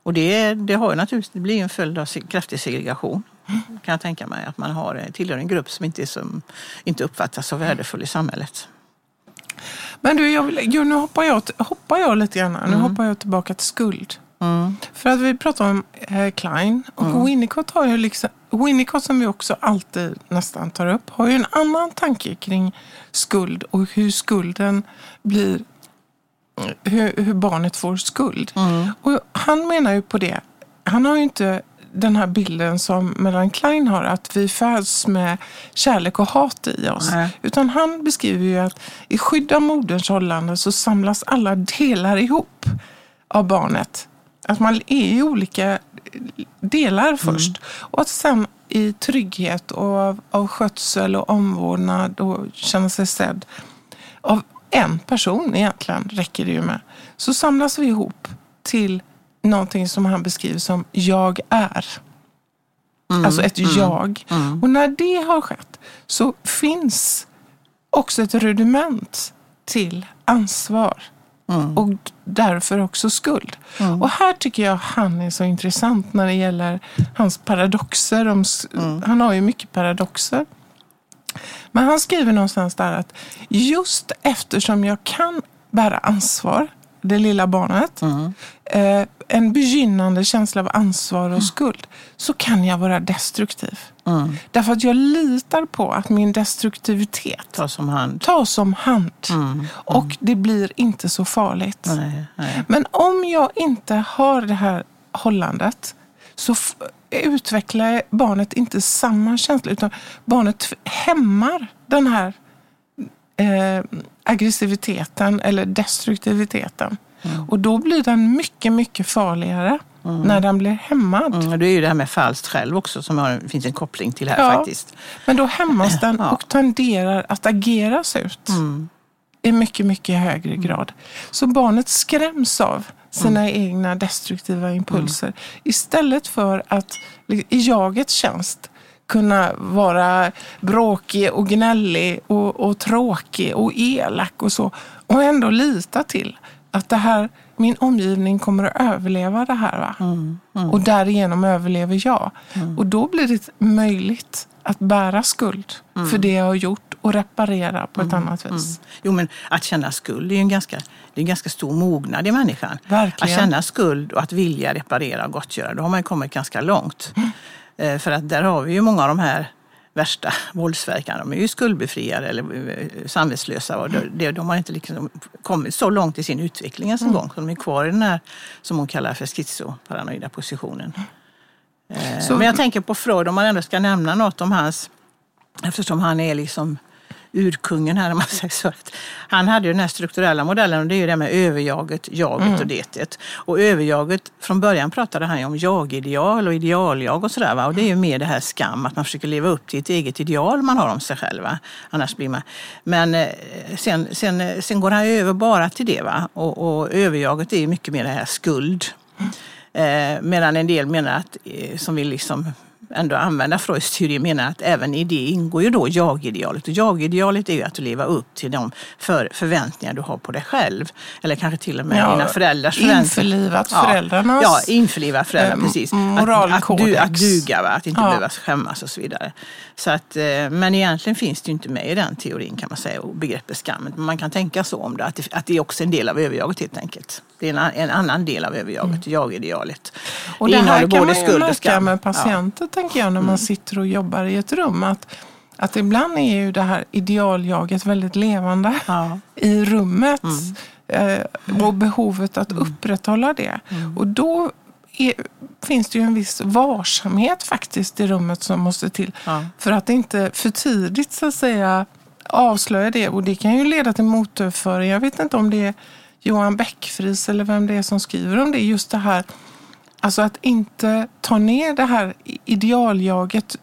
Och det, det har ju naturligtvis, det blir en följd av kraftig segregation. Kan jag tänka mig. Att man har, tillhör en grupp som inte, som inte uppfattas så värdefull i samhället. Men du, jag vill, jo, nu hoppar jag, hoppar jag lite grann. Nu mm. hoppar jag tillbaka till skuld. Mm. För att vi pratar om eh, Klein och mm. Winnicott har ju liksom, Winnicott som vi också alltid nästan tar upp har ju en annan tanke kring skuld och hur skulden blir hur, hur barnet får skuld. Mm. Och han menar ju på det. Han har ju inte den här bilden som Melanie Klein har, att vi föds med kärlek och hat i oss. Nej. Utan han beskriver ju att i skydd av moderns hållande så samlas alla delar ihop av barnet. Att man är i olika delar först. Mm. Och att sen i trygghet och av, av skötsel och omvårdnad och känna sig sedd av en person egentligen räcker det ju med. Så samlas vi ihop till någonting som han beskriver som jag är. Mm, alltså ett mm, jag. Mm. Och när det har skett så finns också ett rudiment till ansvar. Mm. Och därför också skuld. Mm. Och här tycker jag han är så intressant när det gäller hans paradoxer. Om, mm. Han har ju mycket paradoxer. Men han skriver någonstans där att just eftersom jag kan bära ansvar det lilla barnet, Mm. eh, en begynnande känsla av ansvar och skuld, så kan jag vara destruktiv. Mm. Därför att jag litar på att min destruktivitet Ta som hand. tas om hand. Mm. Och det blir inte så farligt. Nej, nej. Men om jag inte har det här hållandet så utvecklar barnet inte samma känsla utan barnet hämmar den här eh, aggressiviteten eller destruktiviteten. Och då blir den mycket, mycket farligare när den blir hämmad. Mm, det är ju det här med falskt själv också som har, finns en koppling till här Ja. faktiskt. Men då hämmas den Ja. och tenderar att ageras ut Mm. i mycket, mycket högre grad. Så barnet skräms av sina Mm. egna destruktiva impulser istället för att i jagets tjänst kunna vara bråkig och gnällig och, och tråkig och elak och så. Och ändå lita till att det här, min omgivning kommer att överleva det här. Va? Mm. Och därigenom överlever jag. Och då blir det möjligt att bära skuld Mm. för det jag har gjort och reparera på ett annat vis. Jo, men att känna skuld är ju en ganska, det är en ganska stor mognad i människan. Verkligen. Att känna skuld och att vilja reparera och gottgöra, då har man kommit ganska långt. Mm. Eh, För att där har vi ju många av de här värsta våldsverkarna. De är ju skuldbefriade eller eh, samvetslösa. Och Mm. det- de har inte liksom kommit så långt i sin utveckling ens en gång. Så de är kvar i den här, som hon kallar för schizoparanoida positionen. Eh, Så- Men jag tänker på Freud, om man ändå ska nämna något om hans Eftersom han är liksom urkungen här, om man säger så. Han hade ju den här strukturella modellen och det är ju det med överjaget, jaget Mm. och detet. Och överjaget, från början pratade han ju om jagideal och idealjag och sådär. va. Och det är ju mer det här skam, att man försöker leva upp till ett eget ideal man har om sig själv. Va? Annars blir man... Men eh, sen, sen, eh, sen går han över bara till det. Va? Och, och överjaget är ju mycket mer det här skuld. Eh, medan en del menar att, eh, som vill liksom ändå använda Freuds teori, menar att även i det ingår ju då jagidealet. Och jagidealet är ju att leva upp till de för, förväntningar du har på dig själv. Eller kanske till och med Ja, dina föräldrars förväntningar. införlivat föräldrarnas, Ja, införliva föräldrar, eh, precis. Att, att, du, att duga, va? att inte Ja. behöva skämmas och så vidare. Så att, eh, men egentligen finns det ju inte med i den teorin kan man säga, och begreppet skam. Men man kan tänka så om det, att det, att det är också en del av överjaget helt enkelt. Det är en, en annan del av överjaget, jagidealet. Mm. Och det, här innehåller kan man ju märka med Ja. patienter, tänker jag, när man sitter och jobbar i ett rum. Att, att ibland är ju det här idealjaget väldigt levande Ja. i rummet. Mm. Eh, och behovet att upprätthålla det. Mm. Och då är, finns det ju en viss varsamhet faktiskt i rummet som måste till. Ja. För att inte för tidigt så att säga avslöja det. Och det kan ju leda till motöverföring. Jag vet inte om det är Johan Bäckfries eller vem det är som skriver om det. Just det här, alltså att inte ta ner det här idealjaget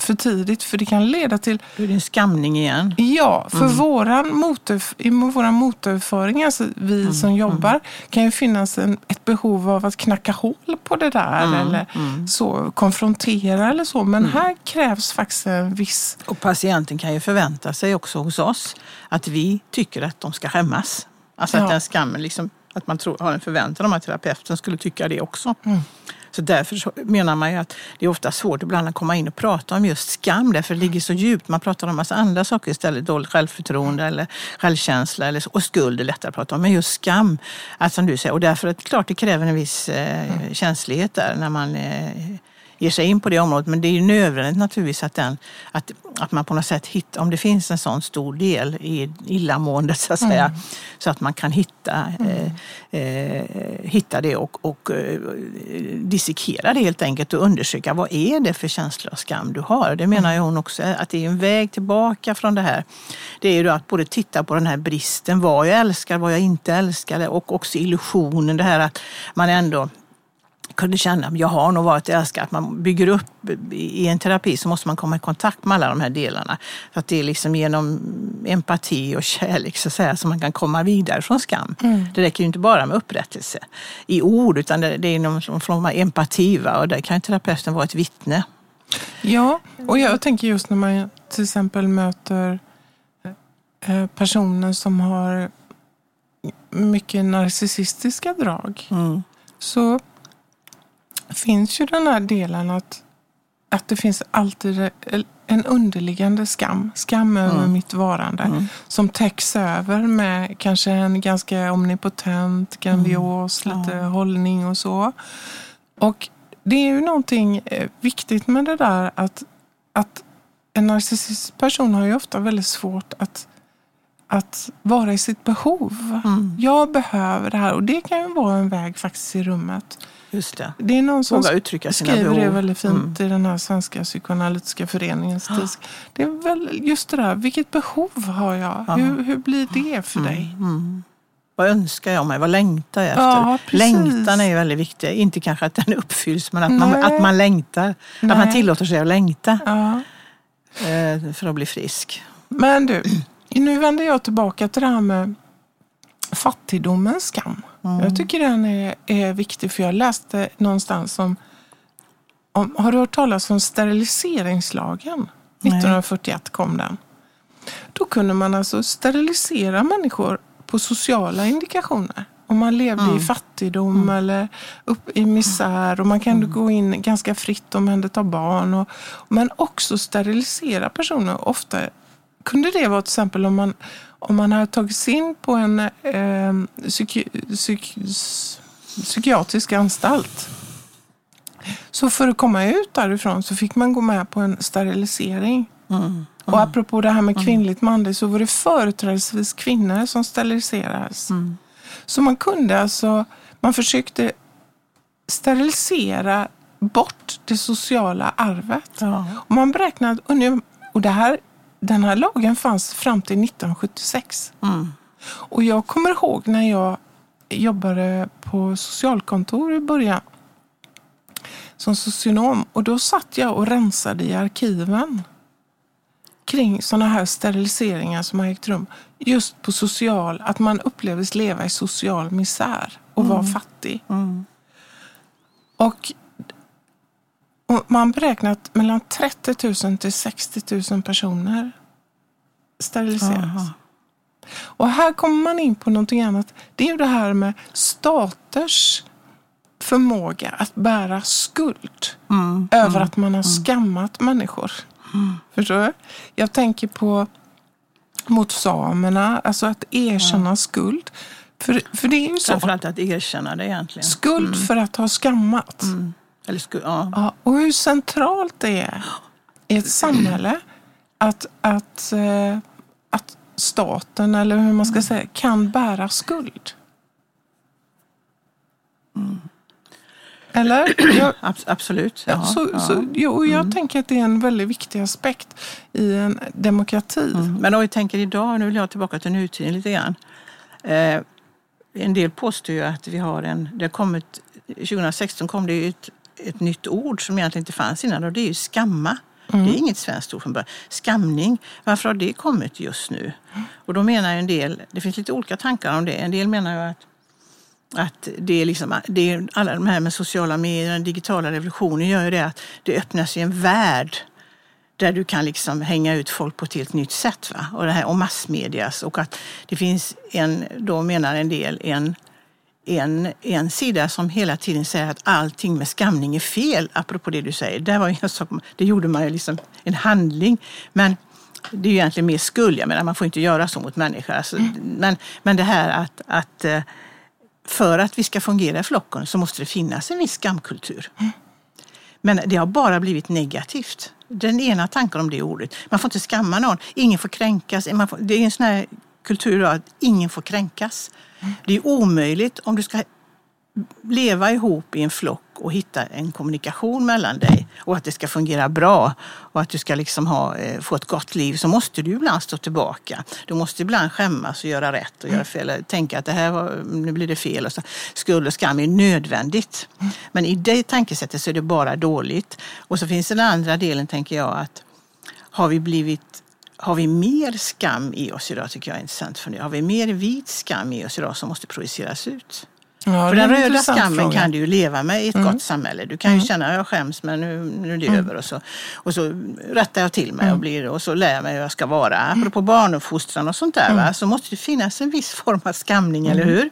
för tidigt. För det kan leda till Då är det en skamning igen. Ja, för våran motor, i våra motoröverföring, alltså vi som jobbar, kan ju finnas en, ett behov av att knacka hål på det där eller så, konfrontera eller så. Men här krävs faktiskt en viss... Och patienten kan ju förvänta sig också hos oss att vi tycker att de ska skämmas. Alltså Ja. att den skammen, liksom, att man tror, har en förväntan om att terapeuten skulle tycka det också. Så därför så menar man ju att det är ofta svårt ibland att komma in och prata om just skam därför det ligger så djupt. Man pratar om massa andra saker istället, dåligt självförtroende eller självkänsla eller, så. och skuld är lättare att prata om. Men just skam, att som du säger, och därför är det klart det kräver en viss eh, känslighet där när man eh, ger sig in på det området. Men det är ju nödvändigt naturligtvis att, den, att, att man på något sätt hittar, om det finns en sån stor del i illamåendet så att säga, så att man kan hitta, eh, eh, hitta det och, och eh, dissekera det helt enkelt och undersöka vad är det för känslor av skam du har. Det menar ju hon också, att det är en väg tillbaka från det här. Det är ju då att både titta på den här bristen, vad jag älskar, vad jag inte älskar och också illusionen, det här att man ändå kunde känna att jag har nog varit älskad. Att man bygger upp i en terapi så måste man komma i kontakt med alla de här delarna. För att det är liksom genom empati och kärlek så att säga som man kan komma vidare från skam. Det räcker ju inte bara med upprättelse i ord utan det, det är någon form av empati va? och där kan ju terapeuten vara ett vittne. Ja, och jag tänker just när man till exempel möter eh, personer som har mycket narcissistiska drag. Mm. så finns ju den här delen att, att det finns alltid en underliggande skam. Skam över mitt varande. Som täcks över med kanske en ganska omnipotent, grandios lite hållning och så. Och det är ju någonting eh, viktigt med det där att, att en narcissistisk person har ju ofta väldigt svårt att, att vara i sitt behov. Jag behöver det här och det kan ju vara en väg faktiskt i rummet. Just det. Det är någon som Våga uttrycka sina skriver det behov. Mm. väldigt fint i den här svenska psykoanalytiska föreningens tidsk. Det är väl just det där, vilket behov har jag? Hur, hur blir det för dig? Vad önskar jag mig? Vad längtar jag efter? Ja. Längtan är ju väldigt viktig. Inte kanske att den uppfylls, men att, man, att man längtar. Att Nej. man tillåter sig att längta Ja. eh, för att bli frisk. Men du, nu vänder jag tillbaka till det här med fattigdomens skam. Mm. Jag tycker den är, är viktig för jag läste någonstans om, om... Har du hört talas om steriliseringslagen? Nej. 1941 kom den. Då kunde man alltså sterilisera människor på sociala indikationer. Om man levde Mm. i fattigdom eller upp i misär och man kunde Mm. gå in ganska fritt och omhänderta barn. Och, men också sterilisera personer. Ofta kunde det vara till exempel om man, om man hade tagits in på en eh, psyki, psyk, psykiatrisk anstalt. Så för att komma ut därifrån så fick man gå med på en sterilisering. Mm. Och apropå det här med kvinnligt manligt så var det företrädesvis kvinnor som steriliserades. Mm. Så man kunde alltså, man försökte sterilisera bort det sociala arvet. Ja. Och man beräknade, och, nu, och det här, den här lagen fanns fram till 1976. Mm. Och jag kommer ihåg när jag jobbade på socialkontor i början som socionom. Och då satt jag och rensade i arkiven kring sådana här steriliseringar som har ägt rum. Just på social, att man upplevdes leva i social misär och vara fattig. Mm. Och, och man beräknar att mellan 30 000 till 60 000 personer steriliseras. Aha. Och här kommer man in på någonting annat. Det är ju det här med staters förmåga att bära skuld Mm. över att man har skammat människor. Förstår du? Jag tänker på mot samerna, alltså att erkänna skuld. För, för det är ju så. Framförallt att erkänna det egentligen. Skuld för att ha skammat. Mm. Eller sku, ja. Ja, och hur centralt det är i ett samhälle att, att, eh, att staten, eller hur man ska säga, kan bära skuld. Eller? Jag, Abs- absolut. ja, så, ja. Så, jo, och jag tänker att det är en väldigt viktig aspekt i en demokrati. Mm. Men om vi tänker idag, nu vill jag tillbaka till nutiden lite grann. Eh, en del påstår ju att vi har en, det har kommit, 2016 kom det ju ett, ett nytt ord som egentligen inte fanns innan och det är ju skamma. Det är inget svenskt ord från början. Skamning, varför har det kommit just nu? Och då menar en del, det finns lite olika tankar om det. En del menar ju att att det är liksom, det är alla de här med sociala medier, den digitala revolutionen gör ju det att det öppnas ju en värld där du kan liksom hänga ut folk på ett helt nytt sätt. Va? Och det här om massmedias och att det finns en, då menar en del, en, en, en sida som hela tiden säger att allting med skamning är fel, apropå det du säger. Där var en sak, det gjorde man ju liksom en handling. Men det är ju egentligen mer skuld, jag menar man får inte göra så mot människor. Alltså, men, men det här att, att eh, för att vi ska fungera i flocken så måste det finnas en viss skamkultur. Men det har bara blivit negativt. Den ena tanken om det ordet. Man får inte skamma någon. Ingen får kränkas. Får, det är en sån här kultur att ingen får kränkas. Det är omöjligt om du ska leva ihop i en flock och hitta en kommunikation mellan dig och att det ska fungera bra och att du ska liksom ha, eh, få ett gott liv så måste du ibland stå tillbaka. Du måste ibland skämmas och göra rätt och göra fel. Eller tänka att det här var, nu blir det fel. Och så. Skuld och skam är nödvändigt. Men i det tankesättet så är det bara dåligt. Och så finns den andra delen, tänker jag, att har vi blivit har vi mer skam i oss idag, tycker jag är intressant. För har vi mer vit skam i oss idag som måste projiceras ut? Ja, För den en röda skammen fråga. kan du ju leva med i ett gott samhälle. Du kan ju känna att jag skäms men nu, nu är det över och så, och så rättar jag till mig och, blir, och så lär jag mig hur jag ska vara. Apropå barnuppfostran och sånt där va? så måste det finnas en viss form av skamning, eller hur?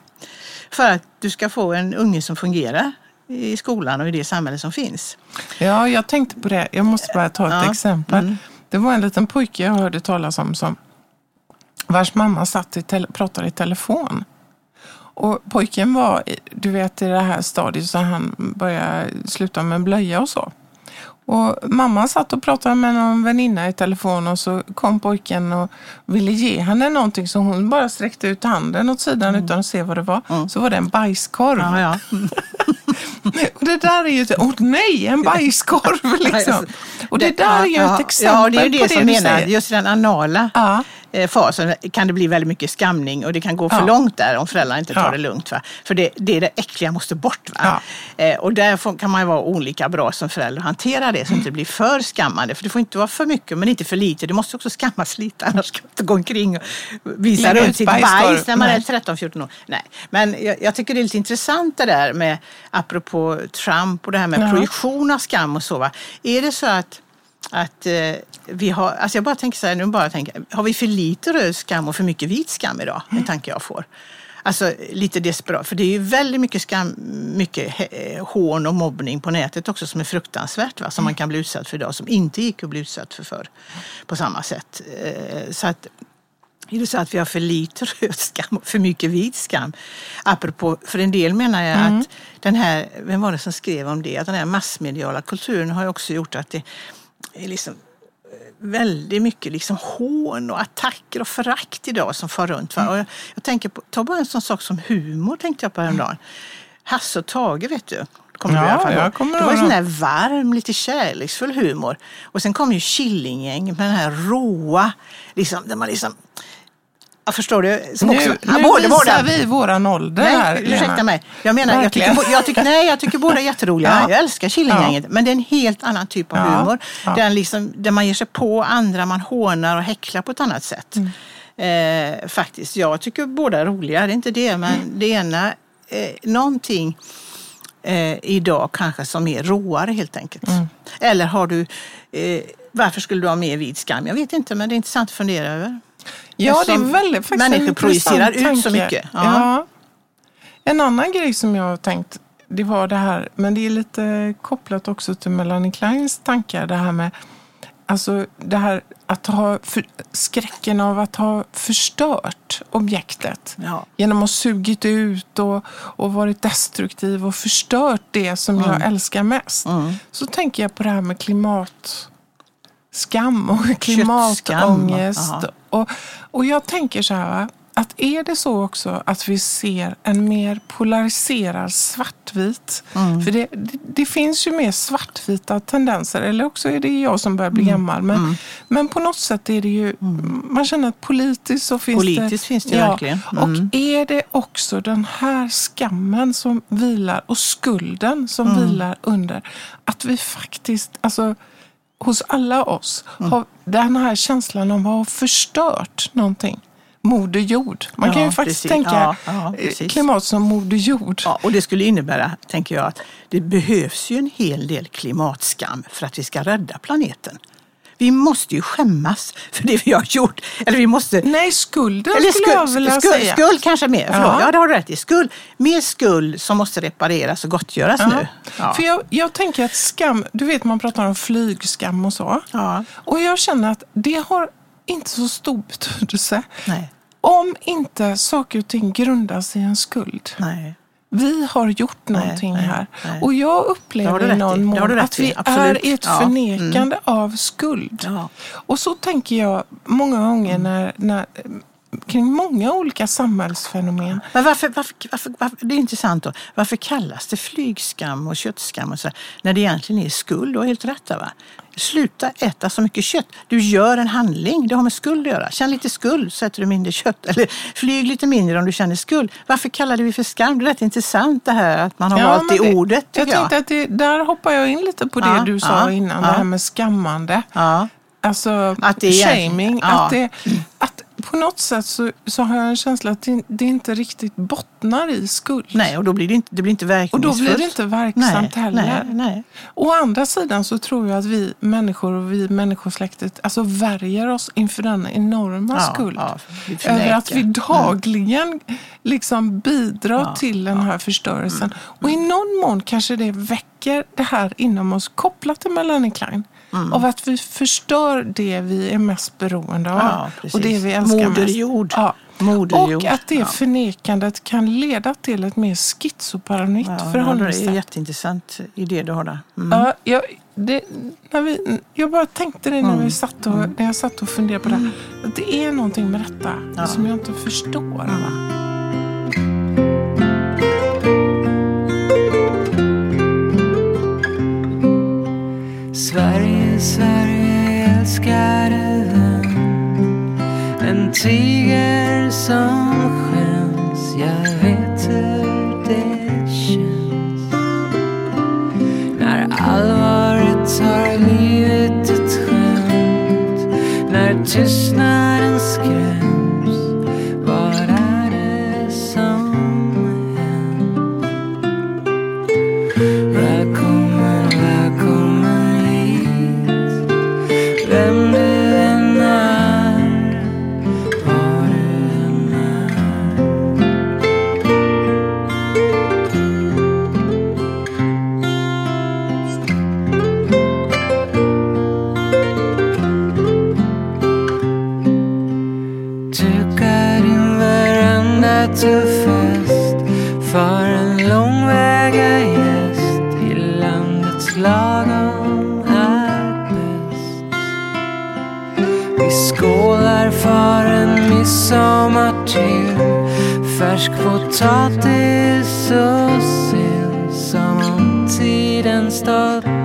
För att du ska få en unge som fungerar i skolan och i det samhälle som finns. Ja, jag tänkte på det. Jag måste bara ta ett Ja, exempel. Mm. Det var en liten pojke jag hörde talas om som vars mamma satt i pratade i telefon. Och pojken var, du vet, i det här stadiet så han började sluta med blöja och så. Och mamma satt och pratade med någon väninna i telefon och så kom pojken och ville ge henne någonting så hon bara sträckte ut handen åt sidan utan att se vad det var. Så var det en bajskorv. Ja, ja. Och det där är ju, åh nej, en bajskorv liksom. Och det där är ju ett exempel Ja, det är ju det, som menar. säger. Just den anala Ja. eh, fasen kan det bli väldigt mycket skamning och det kan gå för Ja. långt där om föräldrarna inte tar Ja. det lugnt. Va? För det, det är det äckliga måste bort. Va? Eh, och där får, kan man ju vara olika bra som förälder och hantera det så att det inte blir för skammande. För det får inte vara för mycket men inte för lite. Det måste också skammas lite annars ska man inte gå omkring och visa Lägga runt sitt bajs när man Nej. är 13-14 år. Nej. Men jag, jag tycker det är lite intressant det där med apropå Trump och det här med Ja. projektion av skam och så. Va? Är det så att att eh, vi har, alltså jag bara tänker så här, nu bara tänker, har vi för lite röd skam och för mycket vit skam idag? Mm. En tanke jag får. Alltså lite desperat, för det är ju väldigt mycket skam, mycket eh, hån och mobbning på nätet också som är fruktansvärt, va? som man kan bli utsatt för idag, som inte gick att bli utsatt för förr på samma sätt. Eh, så att är det så att vi har för lite röd skam och för mycket vit skam? Apropå, för en del menar jag Mm. att den här, vem var det som skrev om det? Att den här massmediala kulturen har också gjort att det är liksom eh, väldigt mycket liksom hån och attacker och förakt idag som far runt. Va? Och jag, jag tänker på, ta bara en sån sak som humor tänkte jag på häromdagen. Hasse och Tage vet du. Kommer du Ja, i alla fall jag kommer det var sån där varm, lite kärleksfull humor. Och sen kom ju Killinggäng med den här råa, liksom, där man liksom jag förstår du? Som Nu, också, nu ja, visar vi våran ålder här, Nej, Lena. ursäkta mig. Jag menar, jag tycker, jag tycker, nej, jag tycker båda är jätteroliga. Ja. Jag älskar Killinggänget. Men det är en helt annan typ av Ja. humor. Ja. Den liksom, där man ger sig på andra, man hånar och häcklar på ett annat sätt. Mm. Eh, faktiskt, jag tycker båda är roliga. Det är inte det, men det ena, eh, någonting eh, idag kanske som är råare helt enkelt. Mm. Eller har du, eh, varför skulle du ha mer vid skam? Jag vet inte, men det är intressant att fundera över. Ja, det är väldigt faktiskt människor projicerar ut så tanke. mycket. Ja. Ja. En annan grej som jag har tänkt, det var det här, men det är lite kopplat också till Melanie Kleins tankar, det här med Alltså det här att ha för, skräcken av att ha förstört objektet Ja. genom att ha sugit ut och, och varit destruktiv och förstört det som Mm. jag älskar mest. Så tänker jag på det här med klimatskam och klimatångest. Och, och jag tänker så här, att är det så också att vi ser en mer polariserad svartvit? Mm. För det, det, det finns ju mer svartvita tendenser, eller också är det jag som börjar bli Mm. gammal. Men, men på något sätt är det ju, man känner att politiskt så finns det... Politiskt finns det verkligen. Mm. Och är det också den här skammen som vilar och skulden som Mm. vilar under att vi faktiskt, alltså hos alla oss, Mm. har den här känslan av att ha förstört någonting. Moder jord. Man kan Ja, ju faktiskt precis. tänka Ja, ja, klimat som moder jord. Ja, och det skulle innebära, tänker jag, att det behövs ju en hel del klimatskam för att vi ska rädda planeten. Vi måste ju skämmas för det vi har gjort. Eller vi måste... Nej, skulden Eller skulle jag vilja skuld, säga. skuld kanske mer. Förlåt, Ja. ja. det har du rätt i. Skuld, mer skuld som måste repareras och gottgöras Ja. nu. Ja. För jag, jag tänker att skam, du vet man pratar om flygskam och så. Ja. Och jag känner att det har inte så stor betydelse. Nej. Om inte saker och ting grundas i en skuld. Nej. Vi har gjort någonting nej, här. nej. Och jag upplever i någon mån att vi är i ett Ja. Mm. förnekande av skuld. Ja. Och så tänker jag många gånger när, när, kring många olika samhällsfenomen. Men varför, varför, varför, varför, det är intressant då. Varför kallas det flygskam och köttskam och så, när det egentligen är skuld? Du har helt rätt där, va? Sluta äta så mycket kött. Du gör en handling, det har med skuld att göra. Känn lite skuld så äter du mindre kött. Eller flyg lite mindre om du känner skuld. Varför kallar vi för skam? Det är rätt intressant det här att man har valt det, ordet. Jag jag. tänkte att det, där hoppar jag in lite på det Ja, du sa ja, innan, ja. det här med skammande. Ja. Alltså Att det är- shaming. ja. Att, det, att på något sätt så, så har jag en känsla att det, det inte riktigt bottnar i skuld. Nej, och då blir det inte, det blir inte Och verkningsfullt. då blir det inte verksamt nej, heller. Nej, nej. Å andra sidan så tror jag att vi människor och vi människosläktet alltså värjer oss inför den enorma Ja, skuld. ja, Över att vi dagligen liksom bidrar Ja, till den här förstörelsen. Och i någon mån kanske det väcker väcker det här inom oss kopplat till Melanie Klein. Av att vi förstör det vi är mest beroende av. Ja, och det vi älskar Moder mest. Ja. Moderjord. Och att det Ja. förnekandet kan leda till ett mer schizoparanoid Ja, ja, det är förhållningssätt. en jätteintressant idé du har där. Mm. Ja, jag, det, när vi, jag bara tänkte det när, Mm. vi satt och, när jag satt och funderade på det. här. Att det är någonting med detta Ja. som jag inte förstår. Sverige, Sverige älskade vän En tiger som skäms Jag vet hur det känns. När allvaret tar livet ett skämt När tystnaden midsommar till färsk potatis och sill som om tiden stått